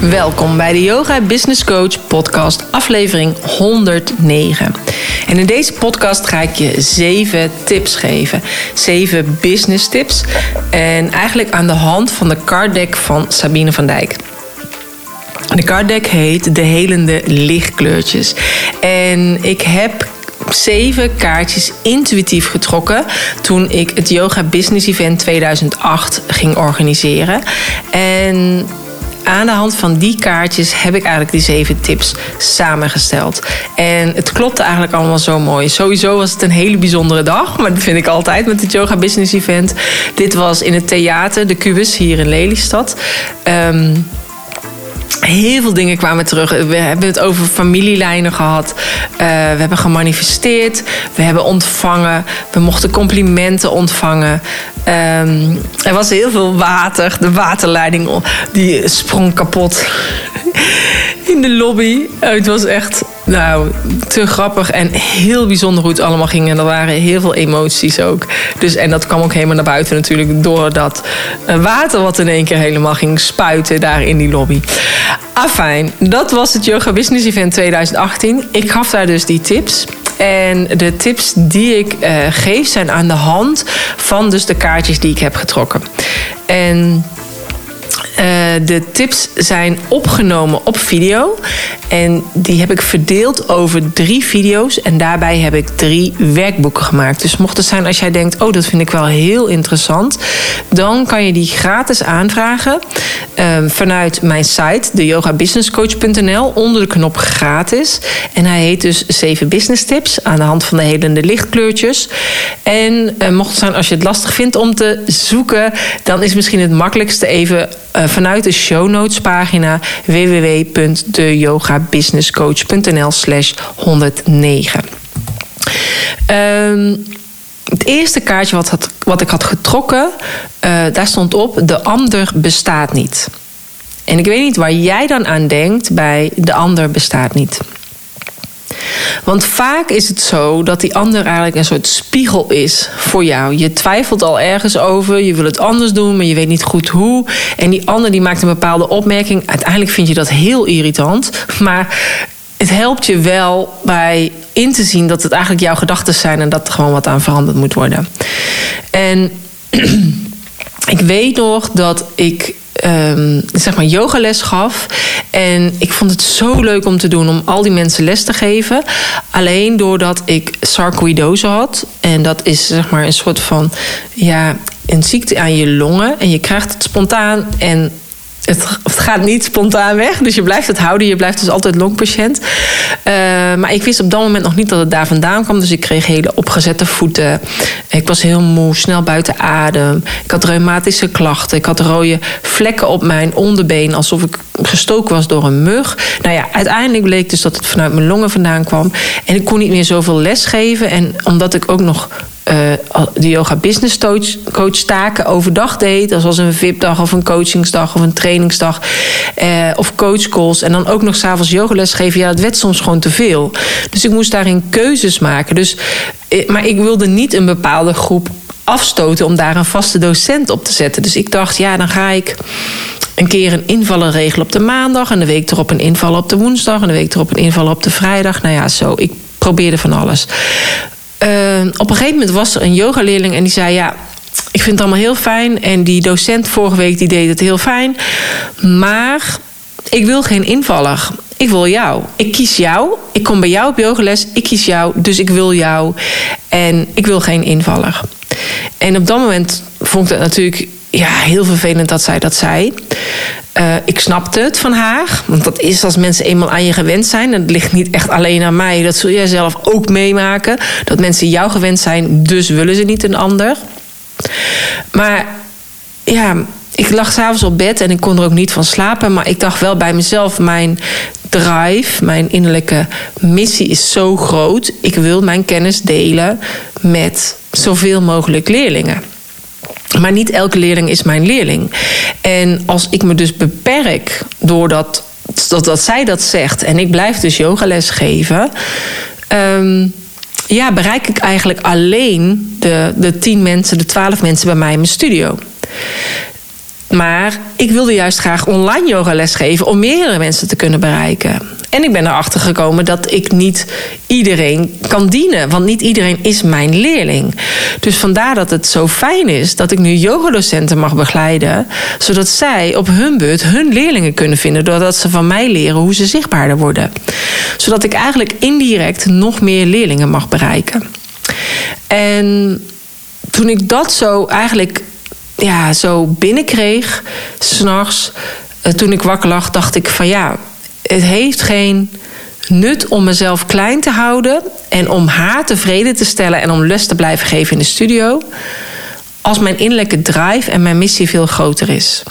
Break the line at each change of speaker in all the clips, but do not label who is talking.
Welkom bij de Yoga Business Coach podcast, aflevering 109. En in deze podcast ga ik je zeven tips geven. Zeven business tips. En eigenlijk aan de hand van de card deck van Sabine van Dijk. De card deck heet De Helende Lichtkleurtjes. En ik heb zeven kaartjes intuïtief getrokken toen ik het Yoga Business Event 2008 ging organiseren. En aan de hand van die kaartjes heb ik eigenlijk die zeven tips samengesteld. En het klopte eigenlijk allemaal zo mooi. Sowieso was het een hele bijzondere dag, maar dat vind ik altijd met het Yoga Business Event. Dit was in het theater, de Cubus, hier in Lelystad. Um, Heel veel dingen kwamen terug. We hebben het over familielijnen gehad. Uh, we hebben gemanifesteerd. We hebben ontvangen. We mochten complimenten ontvangen. Um, er was heel veel water. De waterleiding die sprong kapot in de lobby. Het was echt nou, te grappig en heel bijzonder hoe het allemaal ging. En er waren heel veel emoties ook. Dus, en dat kwam ook helemaal naar buiten natuurlijk door dat eh, water wat in één keer helemaal ging spuiten daar in die lobby. Afijn, dat was het Yoga Business Event 2018. Ik gaf daar dus die tips. En de tips die ik uh, geef zijn aan de hand van dus de kaartjes die ik heb getrokken. En de tips zijn opgenomen op video. En die heb ik verdeeld over drie video's. En daarbij heb ik drie werkboeken gemaakt. Dus mocht het zijn als jij denkt: oh, dat vind ik wel heel interessant. Dan kan je die gratis aanvragen. Uh, vanuit mijn site, de yogabusinesscoach.nl, onder de knop gratis. En hij heet dus 7 business tips aan de hand van de helende lichtkleurtjes. En uh, mocht het zijn als je het lastig vindt om te zoeken, dan is misschien het makkelijkste even uh, vanuit de show notes pagina www.deyogabusinesscoach.nl slash 109. Um, het eerste kaartje wat, wat ik had getrokken, uh, daar stond op: de ander bestaat niet. En ik weet niet waar jij dan aan denkt bij de ander bestaat niet. Want vaak is het zo dat die ander eigenlijk een soort spiegel is voor jou. Je twijfelt al ergens over, je wil het anders doen, maar je weet niet goed hoe. En die ander die maakt een bepaalde opmerking. Uiteindelijk vind je dat heel irritant. Maar het helpt je wel bij in te zien dat het eigenlijk jouw gedachten zijn en dat er gewoon wat aan veranderd moet worden. En ik weet nog dat ik um, zeg maar yogales gaf. En ik vond het zo leuk om te doen om al die mensen les te geven. Alleen doordat ik sarcoidose had. En dat is zeg maar een soort van ja, een ziekte aan je longen. En je krijgt het spontaan en het, gaat niet spontaan weg. Dus je blijft het houden. Je blijft dus altijd longpatiënt. Uh, maar ik wist op dat moment nog niet dat het daar vandaan kwam. Dus ik kreeg hele opgezette voeten. Ik was heel moe, snel buiten adem. Ik had reumatische klachten. Ik had rode vlekken op mijn onderbeen. Alsof ik gestoken was door een mug. Nou ja, uiteindelijk bleek dus dat het vanuit mijn longen vandaan kwam. En ik kon niet meer zoveel les geven. En omdat ik ook nog de yoga business coach, coach taken overdag deed. Zoals een VIP-dag of een coachingsdag of een trainingsdag. Uh, of coachcalls. En dan ook nog s'avonds yogales geven. Ja, dat werd soms gewoon te veel. Dus ik moest daarin keuzes maken. Dus, uh, maar ik wilde niet een bepaalde groep afstoten om daar een vaste docent op te zetten. Dus ik dacht, ja, dan ga ik een keer een invallen regelen op de maandag. En de week erop een invallen op de woensdag. En de week erop een invallen op de vrijdag. Nou ja, zo. Ik probeerde van alles. Uh, op een gegeven moment was er een yogaleerling en die zei: Ja, ik vind het allemaal heel fijn. En die docent vorige week die deed het heel fijn. Maar ik wil geen invaller. Ik wil jou. Ik kies jou. Ik kom bij jou op yogales. Ik kies jou. Dus ik wil jou. En ik wil geen invaller. En op dat moment vond ik het natuurlijk ja, heel vervelend dat zij dat zei. Uh, ik snapte het van haar. Want dat is als mensen eenmaal aan je gewend zijn. En het ligt niet echt alleen aan mij. Dat zul jij zelf ook meemaken. Dat mensen jou gewend zijn, dus willen ze niet een ander. Maar ja, ik lag s'avonds op bed en ik kon er ook niet van slapen. Maar ik dacht wel bij mezelf, mijn drive, mijn innerlijke missie is zo groot. Ik wil mijn kennis delen met zoveel mogelijk leerlingen. Maar niet elke leerling is mijn leerling. En als ik me dus beperk doordat dat, dat zij dat zegt en ik blijf dus yogales geven. Ehm, ja, bereik ik eigenlijk alleen de, de tien mensen, de twaalf mensen bij mij in mijn studio. Maar ik wilde juist graag online yogales geven om meerdere mensen te kunnen bereiken. En ik ben erachter gekomen dat ik niet iedereen kan dienen. Want niet iedereen is mijn leerling. Dus vandaar dat het zo fijn is dat ik nu yogadocenten mag begeleiden. Zodat zij op hun beurt hun leerlingen kunnen vinden. Doordat ze van mij leren hoe ze zichtbaarder worden. Zodat ik eigenlijk indirect nog meer leerlingen mag bereiken. En toen ik dat zo eigenlijk ja, zo binnenkreeg, s'nachts, uh, toen ik wakker lag, dacht ik van ja, het heeft geen nut om mezelf klein te houden en om haar tevreden te stellen en om les te blijven geven in de studio, als mijn innerlijke drive en mijn missie veel groter is.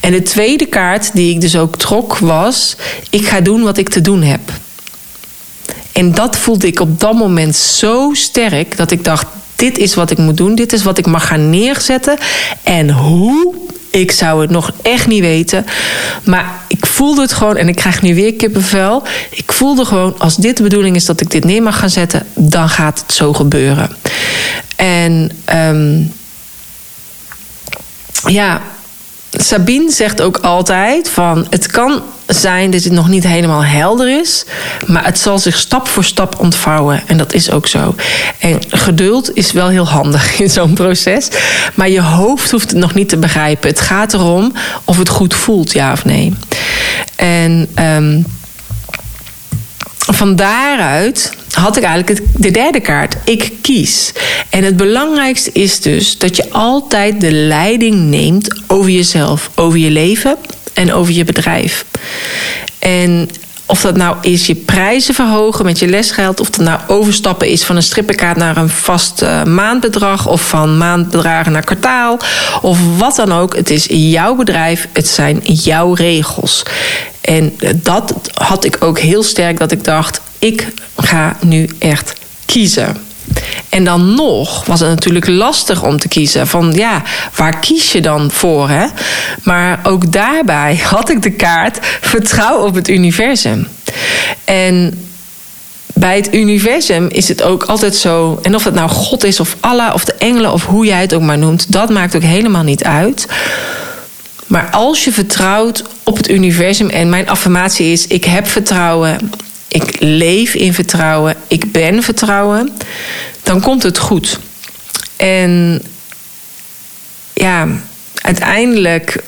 En de tweede kaart die ik dus ook trok was: ik ga doen wat ik te doen heb. En dat voelde ik op dat moment zo sterk dat ik dacht: dit is wat ik moet doen, dit is wat ik mag gaan neerzetten. En hoe ik zou het nog echt niet weten. Maar ik voelde het gewoon en ik krijg nu weer kippenvel. Ik voelde gewoon, als dit de bedoeling is dat ik dit neer mag gaan zetten, dan gaat het zo gebeuren. En um, ja, Sabine zegt ook altijd van het kan zijn dat het nog niet helemaal helder is, maar het zal zich stap voor stap ontvouwen en dat is ook zo. En geduld is wel heel handig in zo'n proces, maar je hoofd hoeft het nog niet te begrijpen. Het gaat erom of het goed voelt, ja of nee. En um, van daaruit had ik eigenlijk de derde kaart. Ik kies. En het belangrijkste is dus dat je altijd de leiding neemt over jezelf, over je leven en over je bedrijf. En of dat nou is je prijzen verhogen met je lesgeld, of dat nou overstappen is van een strippenkaart naar een vast uh, maandbedrag, of van maandbedragen naar kwartaal, of wat dan ook. Het is jouw bedrijf, het zijn jouw regels. En dat had ik ook heel sterk dat ik dacht: ik ga nu echt kiezen. En dan nog was het natuurlijk lastig om te kiezen. Van ja, waar kies je dan voor? Hè? Maar ook daarbij had ik de kaart vertrouw op het universum. En bij het universum is het ook altijd zo. En of het nou God is of Allah of de engelen of hoe jij het ook maar noemt, dat maakt ook helemaal niet uit. Maar als je vertrouwt op het universum, en mijn affirmatie is: ik heb vertrouwen, ik leef in vertrouwen, ik ben vertrouwen, dan komt het goed. En ja, uiteindelijk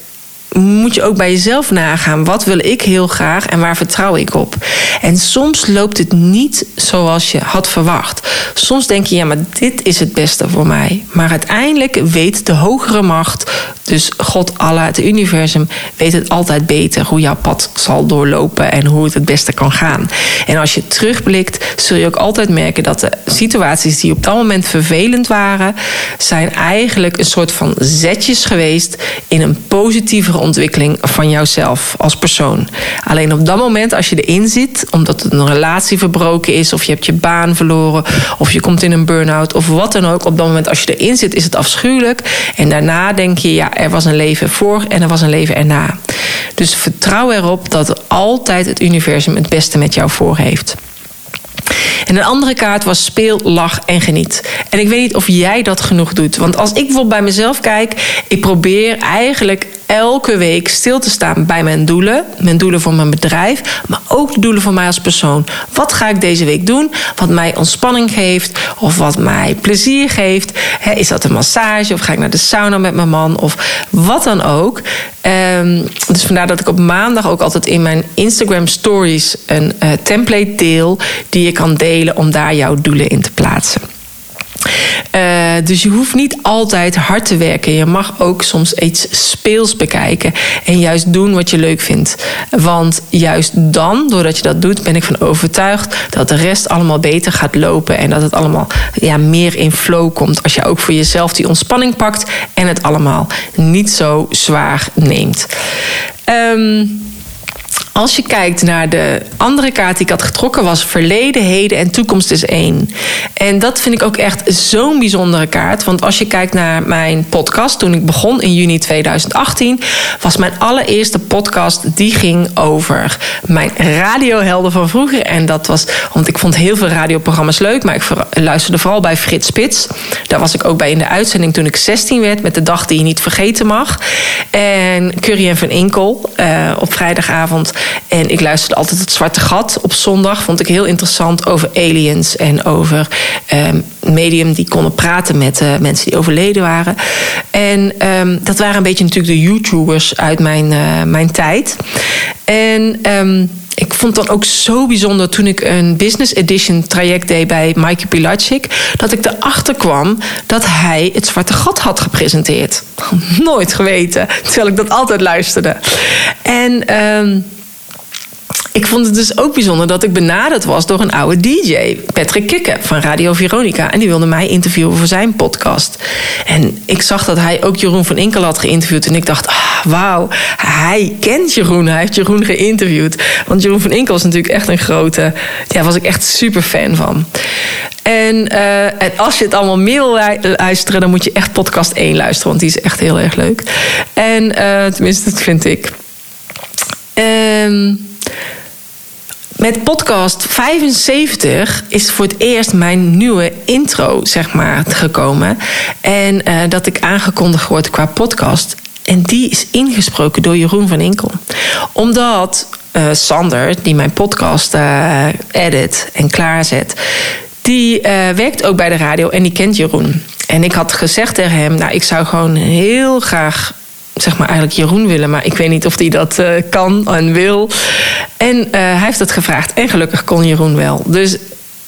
moet je ook bij jezelf nagaan. Wat wil ik heel graag en waar vertrouw ik op? En soms loopt het niet zoals je had verwacht. Soms denk je, ja, maar dit is het beste voor mij. Maar uiteindelijk weet de hogere macht, dus God, Allah, het universum, weet het altijd beter hoe jouw pad zal doorlopen en hoe het het beste kan gaan. En als je terugblikt, zul je ook altijd merken dat de situaties die op dat moment vervelend waren, zijn eigenlijk een soort van zetjes geweest in een positievere ontwikkeling van jouzelf als persoon. Alleen op dat moment, als je erin zit, omdat een relatie verbroken is, of je hebt je baan verloren, of je komt in een burn-out, of wat dan ook, op dat moment, als je erin zit, is het afschuwelijk. En daarna denk je, ja, er was een leven voor en er was een leven erna. Dus vertrouw erop dat altijd het universum het beste met jou voor heeft. En een andere kaart was speel, lach en geniet. En ik weet niet of jij dat genoeg doet. Want als ik bijvoorbeeld bij mezelf kijk, ik probeer eigenlijk elke week stil te staan bij mijn doelen. Mijn doelen voor mijn bedrijf, maar ook de doelen voor mij als persoon. Wat ga ik deze week doen? Wat mij ontspanning geeft of wat mij plezier geeft. is dat een massage of ga ik naar de sauna met mijn man of wat dan ook. Um, dus vandaar dat ik op maandag ook altijd in mijn Instagram stories een uh, template deel die je kan delen om daar jouw doelen in te plaatsen. Uh, dus je hoeft niet altijd hard te werken. Je mag ook soms iets speels bekijken. En juist doen wat je leuk vindt. Want juist dan, doordat je dat doet, ben ik van overtuigd dat de rest allemaal beter gaat lopen. En dat het allemaal ja, meer in flow komt. Als je ook voor jezelf die ontspanning pakt en het allemaal niet zo zwaar neemt. Um, als je kijkt naar de andere kaart die ik had getrokken, was verleden, heden en toekomst is één. En dat vind ik ook echt zo'n bijzondere kaart. Want als je kijkt naar mijn podcast, toen ik begon in juni 2018, was mijn allereerste podcast die ging over mijn radiohelden van vroeger. En dat was, want ik vond heel veel radioprogramma's leuk, maar ik luisterde vooral bij Frits Spits. Daar was ik ook bij in de uitzending toen ik 16 werd, met de dag die je niet vergeten mag. En Curry en Van Inkel uh, op vrijdagavond. En ik luisterde altijd het Zwarte Gat op zondag. Vond ik heel interessant over aliens en over um, medium die konden praten met uh, mensen die overleden waren. En um, dat waren een beetje natuurlijk de YouTubers uit mijn, uh, mijn tijd. En um, ik vond dan ook zo bijzonder toen ik een business edition traject deed bij Mikey Pilacic. Dat ik erachter kwam dat hij het zwarte gat had gepresenteerd. Nooit geweten, terwijl ik dat altijd luisterde. En. Ik vond het dus ook bijzonder dat ik benaderd was door een oude DJ, Patrick Kikke van Radio Veronica. En die wilde mij interviewen voor zijn podcast. En ik zag dat hij ook Jeroen van Inkel had geïnterviewd. En ik dacht, ah, wauw, hij kent Jeroen. Hij heeft Jeroen geïnterviewd. Want Jeroen van Inkel is natuurlijk echt een grote. Daar was ik echt super fan van. En, en, als je het allemaal meer wil luisteren, dan moet je echt podcast 1 luisteren. Want die is echt heel erg leuk. En uh, tenminste, dat vind ik. Um, met podcast 75 is voor het eerst mijn nieuwe intro, zeg maar, gekomen. En uh, dat ik aangekondigd word qua podcast. En die is ingesproken door Jeroen van Inkel. Omdat uh, Sander, die mijn podcast uh, edit en klaarzet, die werkt ook bij de radio en die kent Jeroen. En ik had gezegd tegen hem: Nou, ik zou gewoon heel graag zeg maar eigenlijk Jeroen willen, maar ik weet niet of hij dat uh, kan en wil. En uh, hij heeft het gevraagd en gelukkig kon Jeroen wel. Dus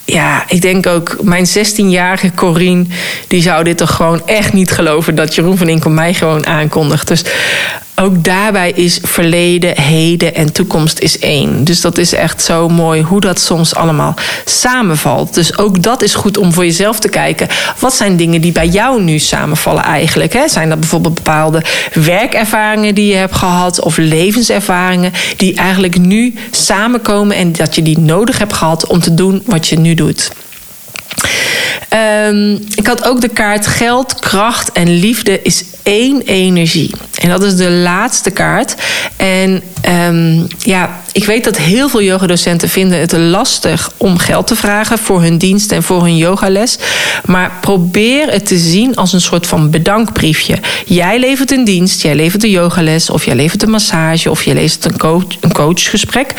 ja, ik denk ook mijn 16-jarige Corine, die zou dit toch gewoon echt niet geloven dat Jeroen van Inkel mij gewoon aankondigt. Dus ook daarbij is verleden, heden en toekomst is één. Dus dat is echt zo mooi hoe dat soms allemaal samenvalt. Dus ook dat is goed om voor jezelf te kijken. Wat zijn dingen die bij jou nu samenvallen eigenlijk? Hè? Zijn dat bijvoorbeeld bepaalde werkervaringen die je hebt gehad of levenservaringen die eigenlijk nu samenkomen en dat je die nodig hebt gehad om te doen wat je nu doet? Um, ik had ook de kaart geld, kracht en liefde is één energie. En dat is de laatste kaart. En um, ja, ik weet dat heel veel yogadocenten vinden het lastig om geld te vragen voor hun dienst en voor hun yogales. Maar probeer het te zien als een soort van bedankbriefje. Jij levert een dienst, jij levert een yogales, of jij levert een massage, of je levert een, coach, een coachgesprek.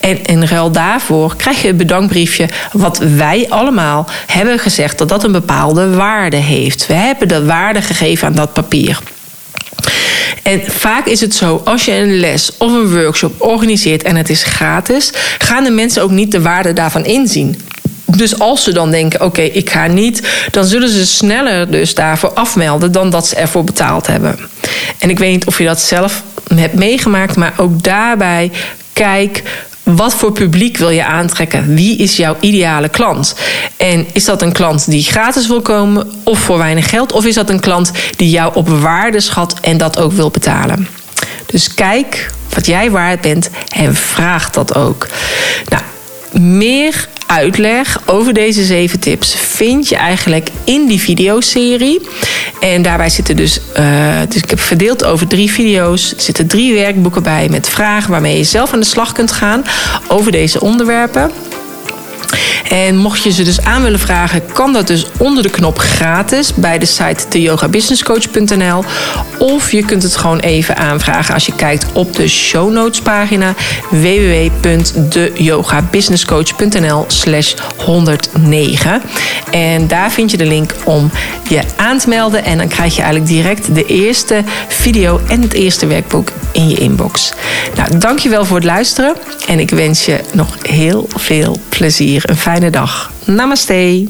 En in ruil daarvoor krijg je een bedankbriefje wat wij allemaal hebben gezegd dat dat een bepaalde waarde heeft. We hebben de waarde gegeven aan dat papier. En vaak is het zo, als je een les of een workshop organiseert en het is gratis, gaan de mensen ook niet de waarde daarvan inzien. Dus als ze dan denken, oké, ik ga niet, dan zullen ze sneller dus daarvoor afmelden dan dat ze ervoor betaald hebben. En ik weet niet of je dat zelf hebt meegemaakt, maar ook daarbij kijk wat voor publiek wil je aantrekken? Wie is jouw ideale klant? En is dat een klant die gratis wil komen of voor weinig geld? Of is dat een klant die jou op waarde schat en dat ook wil betalen? Dus kijk wat jij waard bent en vraag dat ook. Nou, meer uitleg over deze zeven tips vind je eigenlijk in die videoserie. En daarbij zitten dus, uh, dus ik heb verdeeld over drie video's. Zitten drie werkboeken bij met vragen waarmee je zelf aan de slag kunt gaan over deze onderwerpen. En mocht je ze dus aan willen vragen, kan dat dus onder de knop gratis bij de site deyogabusinesscoach.nl. Of je kunt het gewoon even aanvragen als je kijkt op de show notes pagina www.deyogabusinesscoach.nl slash 109. En daar vind je de link om je aan te melden. En dan krijg je eigenlijk direct de eerste video en het eerste werkboek in je inbox. Nou, dankjewel voor het luisteren. En ik wens je nog heel veel Een fijne dag. Namaste.